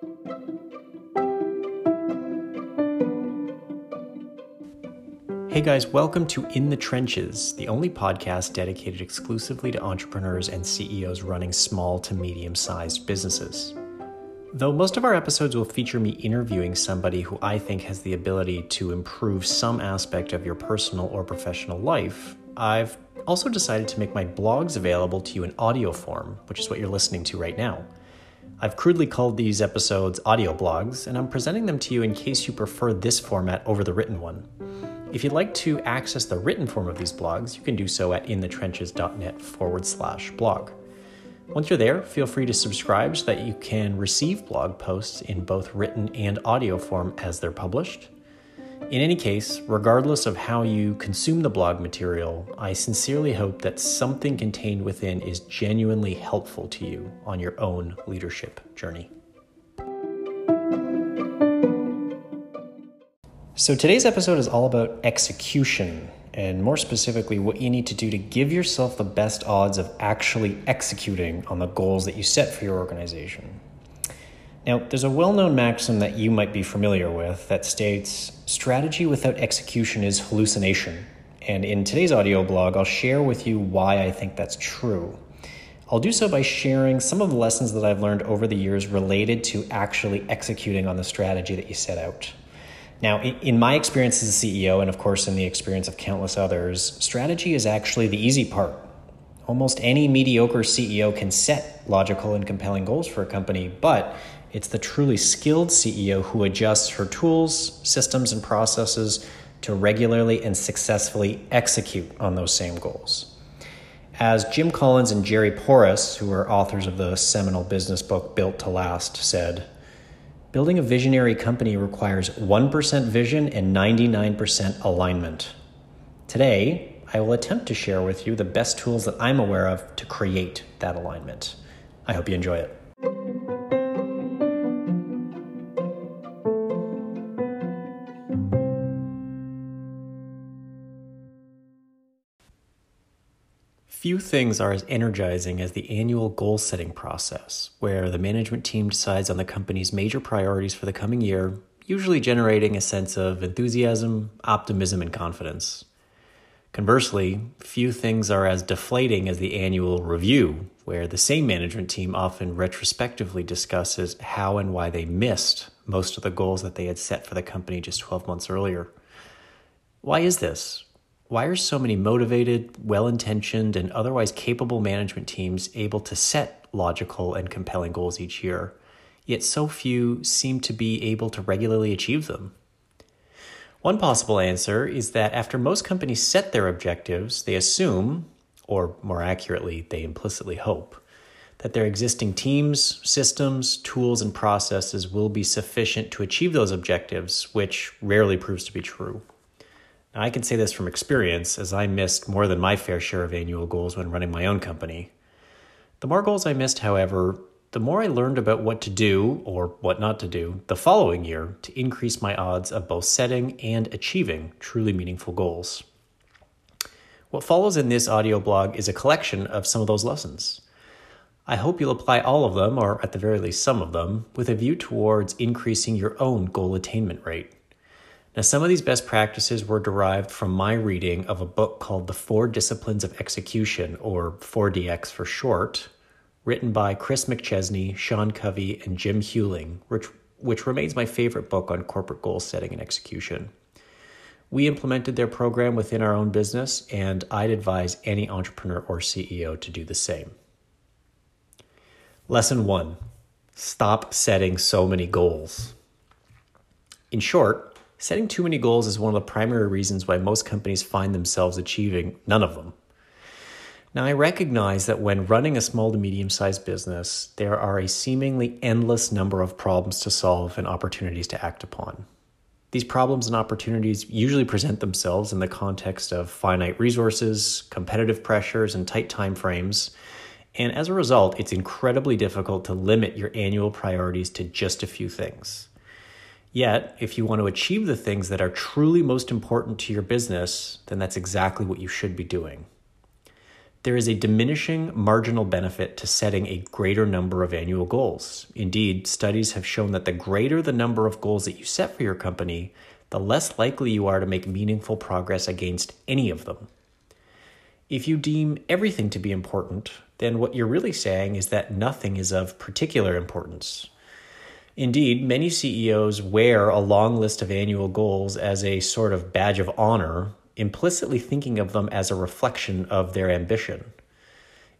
Hey guys, welcome to In the Trenches, the only podcast dedicated exclusively to entrepreneurs and CEOs running small to medium sized businesses. Though most of our episodes will feature me interviewing somebody who I think has the ability to improve some aspect of your personal or professional life, I've also decided to make my blogs available to you in audio form, which is what you're listening to right now. I've crudely called these episodes audio blogs, and I'm presenting them to you in case you prefer this format over the written one. If you'd like to access the written form of these blogs, you can do so at inthetrenches.net forward slash blog. Once you're there, feel free to subscribe so that you can receive blog posts in both written and audio form as they're published. In any case, regardless of how you consume the blog material, I sincerely hope that something contained within is genuinely helpful to you on your own leadership journey. So, today's episode is all about execution, and more specifically, what you need to do to give yourself the best odds of actually executing on the goals that you set for your organization. Now, there's a well known maxim that you might be familiar with that states strategy without execution is hallucination. And in today's audio blog, I'll share with you why I think that's true. I'll do so by sharing some of the lessons that I've learned over the years related to actually executing on the strategy that you set out. Now, in my experience as a CEO, and of course in the experience of countless others, strategy is actually the easy part. Almost any mediocre CEO can set logical and compelling goals for a company, but it's the truly skilled CEO who adjusts her tools, systems, and processes to regularly and successfully execute on those same goals. As Jim Collins and Jerry Porras, who are authors of the seminal business book Built to Last, said, Building a visionary company requires 1% vision and 99% alignment. Today, I will attempt to share with you the best tools that I'm aware of to create that alignment. I hope you enjoy it. Things are as energizing as the annual goal setting process, where the management team decides on the company's major priorities for the coming year, usually generating a sense of enthusiasm, optimism, and confidence. Conversely, few things are as deflating as the annual review, where the same management team often retrospectively discusses how and why they missed most of the goals that they had set for the company just 12 months earlier. Why is this? Why are so many motivated, well intentioned, and otherwise capable management teams able to set logical and compelling goals each year, yet so few seem to be able to regularly achieve them? One possible answer is that after most companies set their objectives, they assume, or more accurately, they implicitly hope, that their existing teams, systems, tools, and processes will be sufficient to achieve those objectives, which rarely proves to be true. Now, I can say this from experience, as I missed more than my fair share of annual goals when running my own company. The more goals I missed, however, the more I learned about what to do, or what not to do, the following year to increase my odds of both setting and achieving truly meaningful goals. What follows in this audio blog is a collection of some of those lessons. I hope you'll apply all of them, or at the very least some of them, with a view towards increasing your own goal attainment rate. Now, some of these best practices were derived from my reading of a book called The Four Disciplines of Execution, or 4DX for short, written by Chris McChesney, Sean Covey, and Jim Huling, which, which remains my favorite book on corporate goal setting and execution. We implemented their program within our own business, and I'd advise any entrepreneur or CEO to do the same. Lesson one stop setting so many goals. In short, Setting too many goals is one of the primary reasons why most companies find themselves achieving none of them. Now, I recognize that when running a small to medium sized business, there are a seemingly endless number of problems to solve and opportunities to act upon. These problems and opportunities usually present themselves in the context of finite resources, competitive pressures, and tight time frames. And as a result, it's incredibly difficult to limit your annual priorities to just a few things. Yet, if you want to achieve the things that are truly most important to your business, then that's exactly what you should be doing. there is a diminishing marginal benefit to setting a greater number of annual goals. Indeed, studies have shown that the greater the number of goals that you set for your company, the less likely you are to make meaningful progress against any of them. If you deem everything to be important, then what you're really saying is that nothing is of particular importance. Indeed, many CEOs wear a long list of annual goals as a sort of badge of honor implicitly thinking of them as a reflection of their ambition.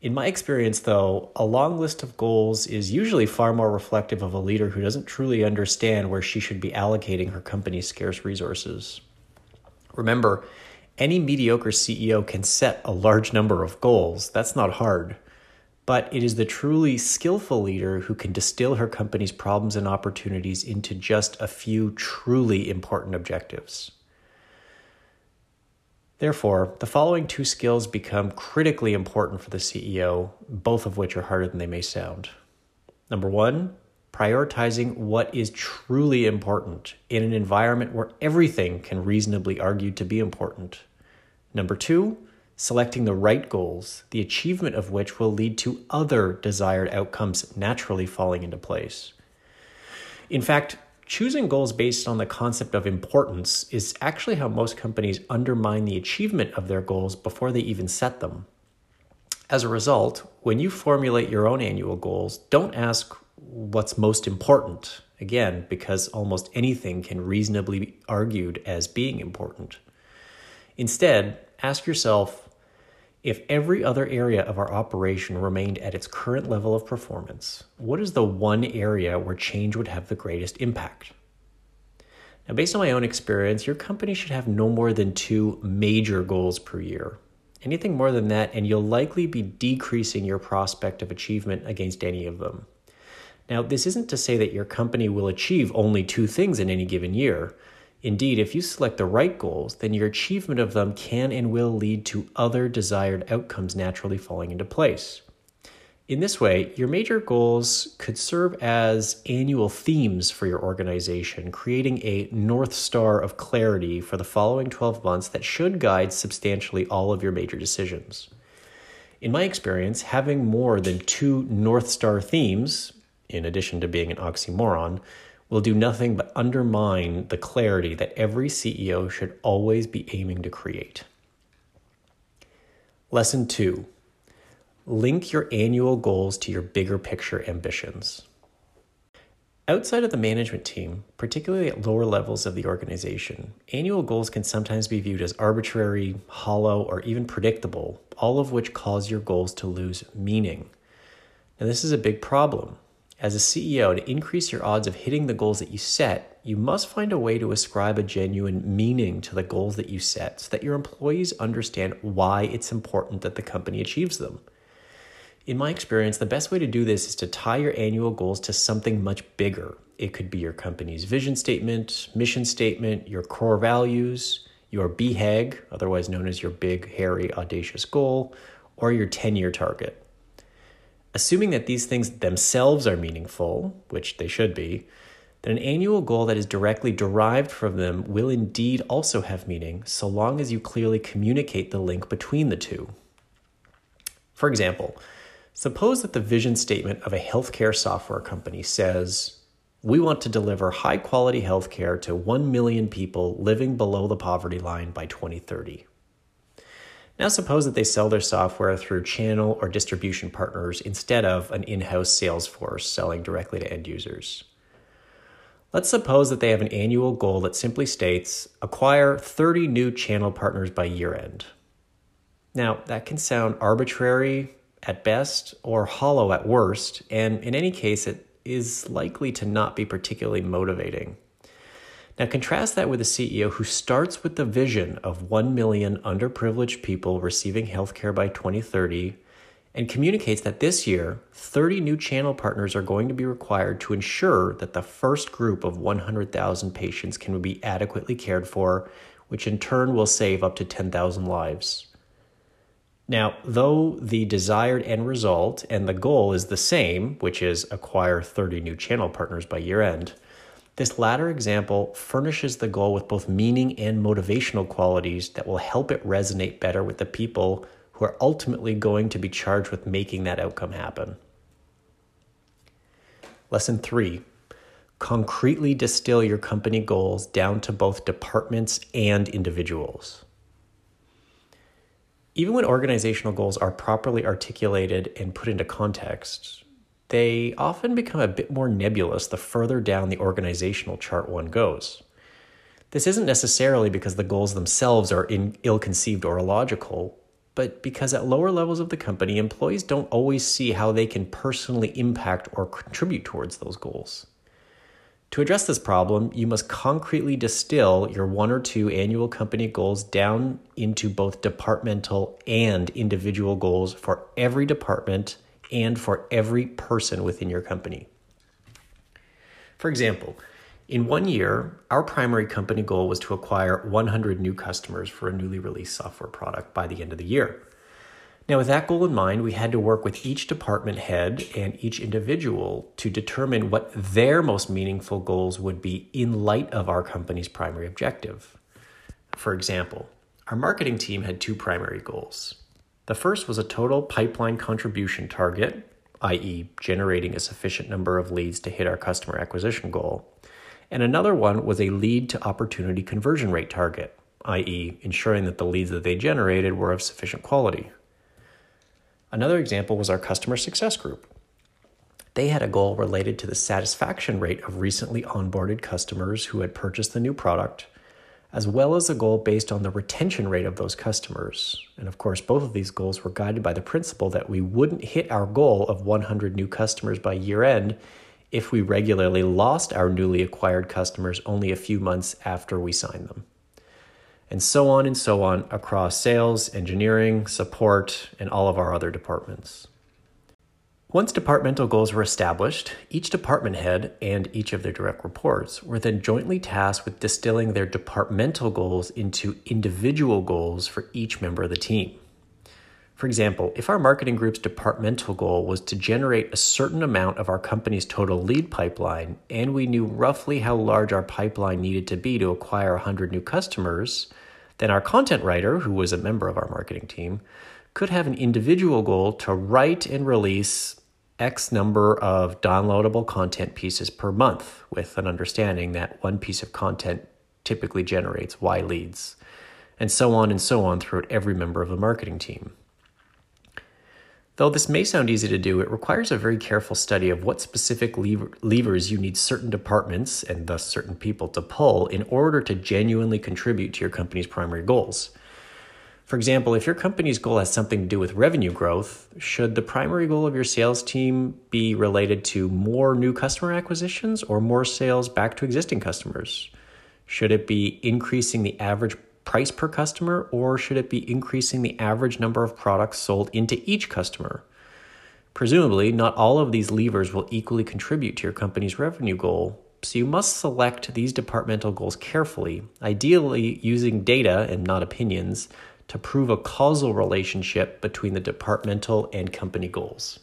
In my experience, though, a long list of goals is usually far more reflective of a leader who doesn't truly understand where she should be allocating her company's scarce resources. Remember, any mediocre CEO can set a large number of goals. That's not hard. But it is the truly skillful leader who can distill her company's problems and opportunities into just a few truly important objectives. Therefore, the following two skills become critically important for the CEO, both of which are harder than they may sound. Number one, prioritizing what is truly important in an environment where everything can reasonably argue to be important. Number two, selecting the right goals, the achievement of which will lead to other desired outcomes naturally falling into place. In fact, choosing goals based on the concept of importance is actually how most companies undermine the achievement of their goals before they even set them. As a result, when you formulate your own annual goals, don't ask what's most important, again, because almost anything can reasonably be argued as being important. Instead, ask yourself if every other area of our operation remained at its current level of performance, what is the one area where change would have the greatest impact? Now, based on my own experience, your company should have no more than two major goals per year. Anything more than that, and you'll likely be decreasing your prospect of achievement against any of them. Now, this isn't to say that your company will achieve only two things in any given year. Indeed, if you select the right goals, then your achievement of them can and will lead to other desired outcomes naturally falling into place. In this way, your major goals could serve as annual themes for your organization, creating a North Star of clarity for the following 12 months that should guide substantially all of your major decisions. In my experience, having more than two North Star themes, in addition to being an oxymoron, will do nothing but undermine the clarity that every CEO should always be aiming to create. Lesson two link your annual goals to your bigger picture ambitions. Outside of the management team, particularly at lower levels of the organization, annual goals can sometimes be viewed as arbitrary, hollow, or even predictable, all of which cause your goals to lose meaning. Now, this is a big problem as a CEO, to increase your odds of hitting the goals that you set, you must find a way to ascribe a genuine meaning to the goals that you set so that your employees understand why it's important that the company achieves them. In my experience, the best way to do this is to tie your annual goals to something much bigger. It could be your company's vision statement, mission statement, your core values, your BHAG, otherwise known as your big, hairy, audacious goal, or your 10 year target. Assuming that these things themselves are meaningful, which they should be, then an annual goal that is directly derived from them will indeed also have meaning, so long as you clearly communicate the link between the two. For example, suppose that the vision statement of a healthcare software company says, We want to deliver high quality healthcare to 1 million people living below the poverty line by 2030. Now, suppose that they sell their software through channel or distribution partners instead of an in house sales force selling directly to end users. Let's suppose that they have an annual goal that simply states acquire 30 new channel partners by year end. Now, that can sound arbitrary at best or hollow at worst, and in any case, it is likely to not be particularly motivating. Now, contrast that with a CEO who starts with the vision of 1 million underprivileged people receiving healthcare by 2030 and communicates that this year, 30 new channel partners are going to be required to ensure that the first group of 100,000 patients can be adequately cared for, which in turn will save up to 10,000 lives. Now, though the desired end result and the goal is the same, which is acquire 30 new channel partners by year end, this latter example furnishes the goal with both meaning and motivational qualities that will help it resonate better with the people who are ultimately going to be charged with making that outcome happen. Lesson three concretely distill your company goals down to both departments and individuals. Even when organizational goals are properly articulated and put into context, they often become a bit more nebulous the further down the organizational chart one goes. This isn't necessarily because the goals themselves are ill conceived or illogical, but because at lower levels of the company, employees don't always see how they can personally impact or contribute towards those goals. To address this problem, you must concretely distill your one or two annual company goals down into both departmental and individual goals for every department and for every person within your company. For example, in one year, our primary company goal was to acquire 100 new customers for a newly released software product by the end of the year. Now, with that goal in mind, we had to work with each department head and each individual to determine what their most meaningful goals would be in light of our company's primary objective. For example, our marketing team had two primary goals. The first was a total pipeline contribution target, i.e., generating a sufficient number of leads to hit our customer acquisition goal. And another one was a lead to opportunity conversion rate target, i.e., ensuring that the leads that they generated were of sufficient quality. Another example was our customer success group. They had a goal related to the satisfaction rate of recently onboarded customers who had purchased the new product, as well as a goal based on the retention rate of those customers. And of course, both of these goals were guided by the principle that we wouldn't hit our goal of 100 new customers by year end if we regularly lost our newly acquired customers only a few months after we signed them and so on and so on across sales, engineering, support, and all of our other departments. Once departmental goals were established, each department head and each of their direct reports were then jointly tasked with distilling their departmental goals into individual goals for each member of the team. For example, if our marketing group's departmental goal was to generate a certain amount of our company's total lead pipeline, and we knew roughly how large our pipeline needed to be to acquire 100 new customers, then our content writer, who was a member of our marketing team, could have an individual goal to write and release X number of downloadable content pieces per month, with an understanding that one piece of content typically generates Y leads, and so on and so on throughout every member of the marketing team. Though this may sound easy to do, it requires a very careful study of what specific lever- levers you need certain departments and thus certain people to pull in order to genuinely contribute to your company's primary goals. For example, if your company's goal has something to do with revenue growth, should the primary goal of your sales team be related to more new customer acquisitions or more sales back to existing customers? Should it be increasing the average price per customer, or should it be increasing the average number of products sold into each customer? Presumably, not all of these levers will equally contribute to your company's revenue goal, so you must select these departmental goals carefully, ideally using data and not opinions to prove a causal relationship between the departmental and company goals.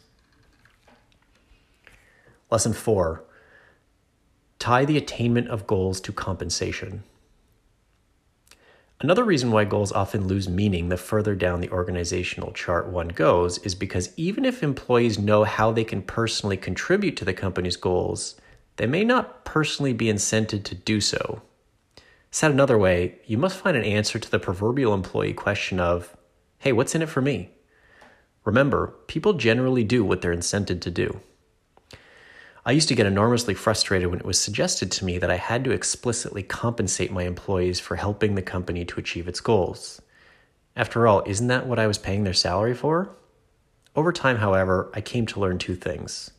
Lesson 4 Tie the attainment of goals to compensation. Another reason why goals often lose meaning the further down the organizational chart one goes is because even if employees know how they can personally contribute to the company's goals, they may not personally be incented to do so. Said another way, you must find an answer to the proverbial employee question of, hey, what's in it for me? Remember, people generally do what they're incented to do. I used to get enormously frustrated when it was suggested to me that I had to explicitly compensate my employees for helping the company to achieve its goals. After all, isn't that what I was paying their salary for? Over time, however, I came to learn two things.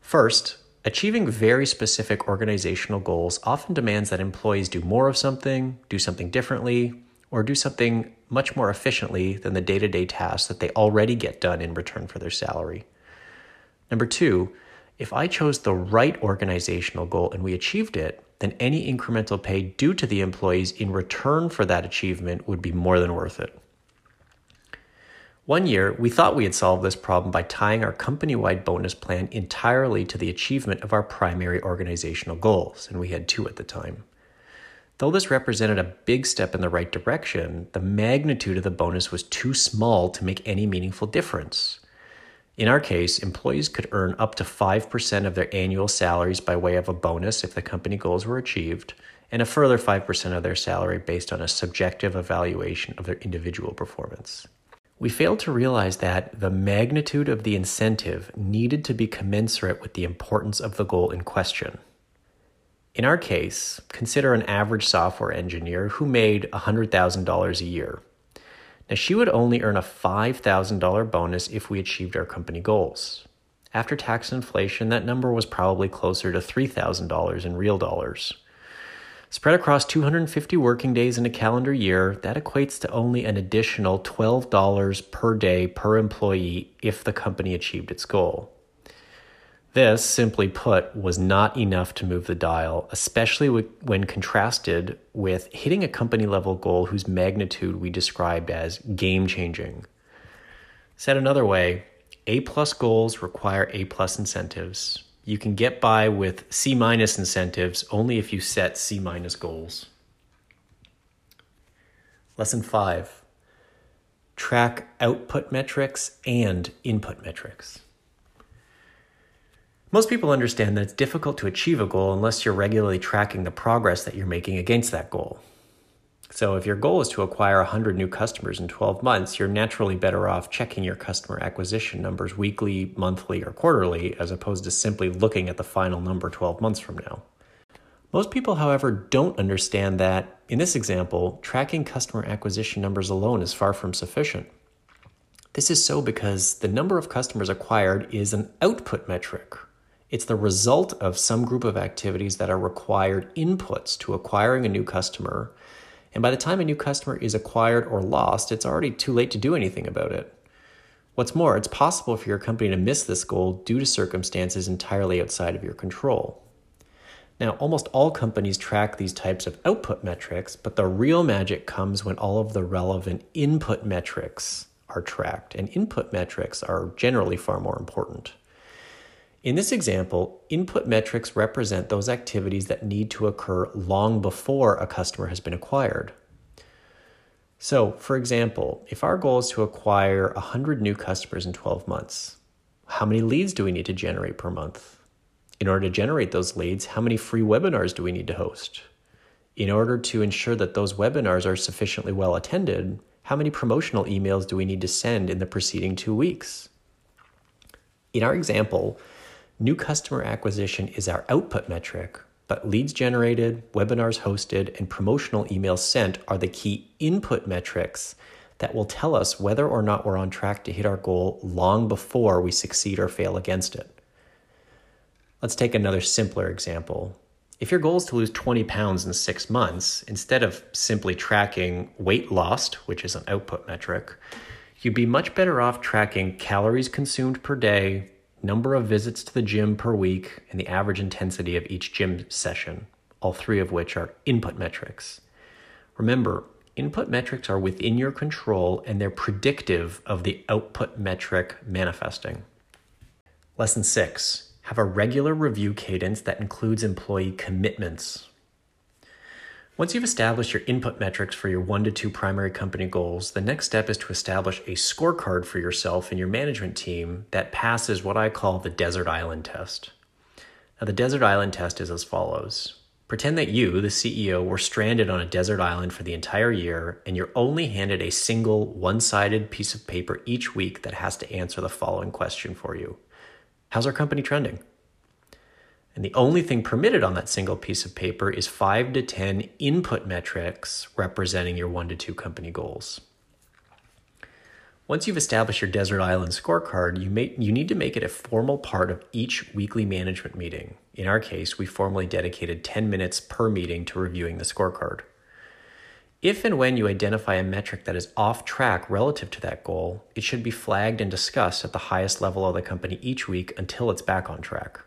First, achieving very specific organizational goals often demands that employees do more of something, do something differently, or do something much more efficiently than the day to day tasks that they already get done in return for their salary. Number two, if I chose the right organizational goal and we achieved it, then any incremental pay due to the employees in return for that achievement would be more than worth it. One year, we thought we had solved this problem by tying our company wide bonus plan entirely to the achievement of our primary organizational goals, and we had two at the time. Though this represented a big step in the right direction, the magnitude of the bonus was too small to make any meaningful difference. In our case, employees could earn up to 5% of their annual salaries by way of a bonus if the company goals were achieved, and a further 5% of their salary based on a subjective evaluation of their individual performance. We failed to realize that the magnitude of the incentive needed to be commensurate with the importance of the goal in question. In our case, consider an average software engineer who made $100,000 a year. Now, she would only earn a $5,000 bonus if we achieved our company goals. After tax inflation, that number was probably closer to $3,000 in real dollars. Spread across 250 working days in a calendar year, that equates to only an additional $12 per day per employee if the company achieved its goal. This, simply put, was not enough to move the dial, especially when contrasted with hitting a company level goal whose magnitude we described as game changing. Said another way, A plus goals require A plus incentives. You can get by with C minus incentives only if you set C minus goals. Lesson 5 Track output metrics and input metrics. Most people understand that it's difficult to achieve a goal unless you're regularly tracking the progress that you're making against that goal. So, if your goal is to acquire 100 new customers in 12 months, you're naturally better off checking your customer acquisition numbers weekly, monthly, or quarterly, as opposed to simply looking at the final number 12 months from now. Most people, however, don't understand that, in this example, tracking customer acquisition numbers alone is far from sufficient. This is so because the number of customers acquired is an output metric, it's the result of some group of activities that are required inputs to acquiring a new customer. And by the time a new customer is acquired or lost, it's already too late to do anything about it. What's more, it's possible for your company to miss this goal due to circumstances entirely outside of your control. Now, almost all companies track these types of output metrics, but the real magic comes when all of the relevant input metrics are tracked, and input metrics are generally far more important. In this example, input metrics represent those activities that need to occur long before a customer has been acquired. So, for example, if our goal is to acquire 100 new customers in 12 months, how many leads do we need to generate per month? In order to generate those leads, how many free webinars do we need to host? In order to ensure that those webinars are sufficiently well attended, how many promotional emails do we need to send in the preceding two weeks? In our example, New customer acquisition is our output metric, but leads generated, webinars hosted, and promotional emails sent are the key input metrics that will tell us whether or not we're on track to hit our goal long before we succeed or fail against it. Let's take another simpler example. If your goal is to lose 20 pounds in six months, instead of simply tracking weight lost, which is an output metric, you'd be much better off tracking calories consumed per day, number of visits to the gym per week, and the average intensity of each gym session, all three of which are input metrics. Remember, input metrics are within your control and they're predictive of the output metric manifesting. Lesson six have a regular review cadence that includes employee commitments. Once you've established your input metrics for your one to two primary company goals, the next step is to establish a scorecard for yourself and your management team that passes what I call the desert island test. Now, the desert island test is as follows Pretend that you, the CEO, were stranded on a desert island for the entire year and you're only handed a single one sided piece of paper each week that has to answer the following question for you How's our company trending? And the only thing permitted on that single piece of paper is five to 10 input metrics representing your one to two company goals. Once you've established your Desert Island scorecard, you, may, you need to make it a formal part of each weekly management meeting. In our case, we formally dedicated 10 minutes per meeting to reviewing the scorecard. If and when you identify a metric that is off track relative to that goal, it should be flagged and discussed at the highest level of the company each week until it's back on track.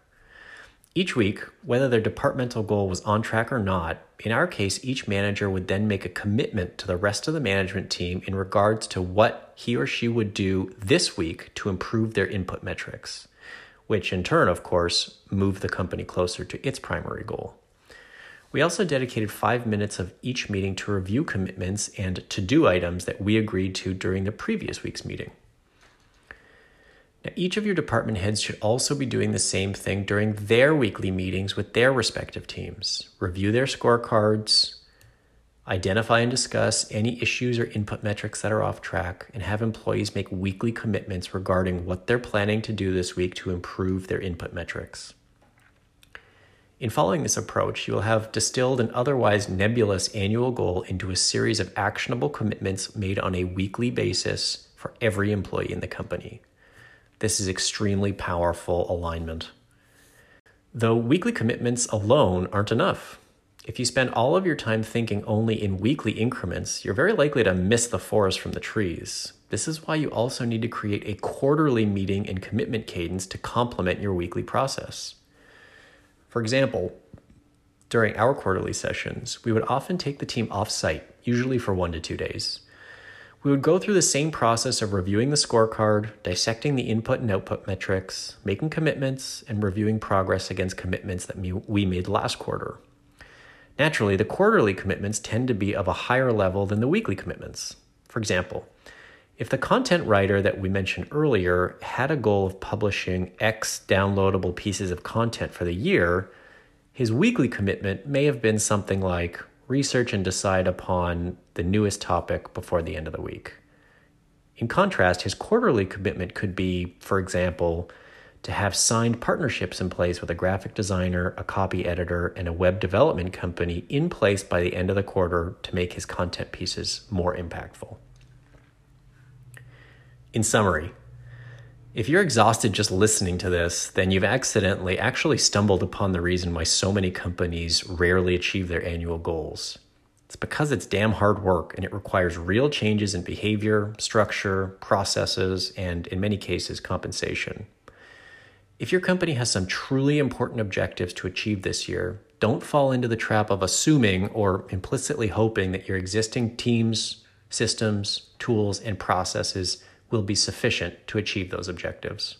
Each week, whether their departmental goal was on track or not, in our case, each manager would then make a commitment to the rest of the management team in regards to what he or she would do this week to improve their input metrics, which in turn, of course, move the company closer to its primary goal. We also dedicated five minutes of each meeting to review commitments and to do items that we agreed to during the previous week's meeting. Now, each of your department heads should also be doing the same thing during their weekly meetings with their respective teams. Review their scorecards, identify and discuss any issues or input metrics that are off track, and have employees make weekly commitments regarding what they're planning to do this week to improve their input metrics. In following this approach, you will have distilled an otherwise nebulous annual goal into a series of actionable commitments made on a weekly basis for every employee in the company. This is extremely powerful alignment. Though weekly commitments alone aren't enough. If you spend all of your time thinking only in weekly increments, you're very likely to miss the forest from the trees. This is why you also need to create a quarterly meeting and commitment cadence to complement your weekly process. For example, during our quarterly sessions, we would often take the team off site, usually for one to two days. We would go through the same process of reviewing the scorecard, dissecting the input and output metrics, making commitments, and reviewing progress against commitments that we made last quarter. Naturally, the quarterly commitments tend to be of a higher level than the weekly commitments. For example, if the content writer that we mentioned earlier had a goal of publishing X downloadable pieces of content for the year, his weekly commitment may have been something like research and decide upon the newest topic before the end of the week. In contrast, his quarterly commitment could be, for example, to have signed partnerships in place with a graphic designer, a copy editor, and a web development company in place by the end of the quarter to make his content pieces more impactful. In summary, if you're exhausted just listening to this, then you've accidentally actually stumbled upon the reason why so many companies rarely achieve their annual goals. It's because it's damn hard work and it requires real changes in behavior, structure, processes, and in many cases, compensation. If your company has some truly important objectives to achieve this year, don't fall into the trap of assuming or implicitly hoping that your existing teams, systems, tools, and processes will be sufficient to achieve those objectives.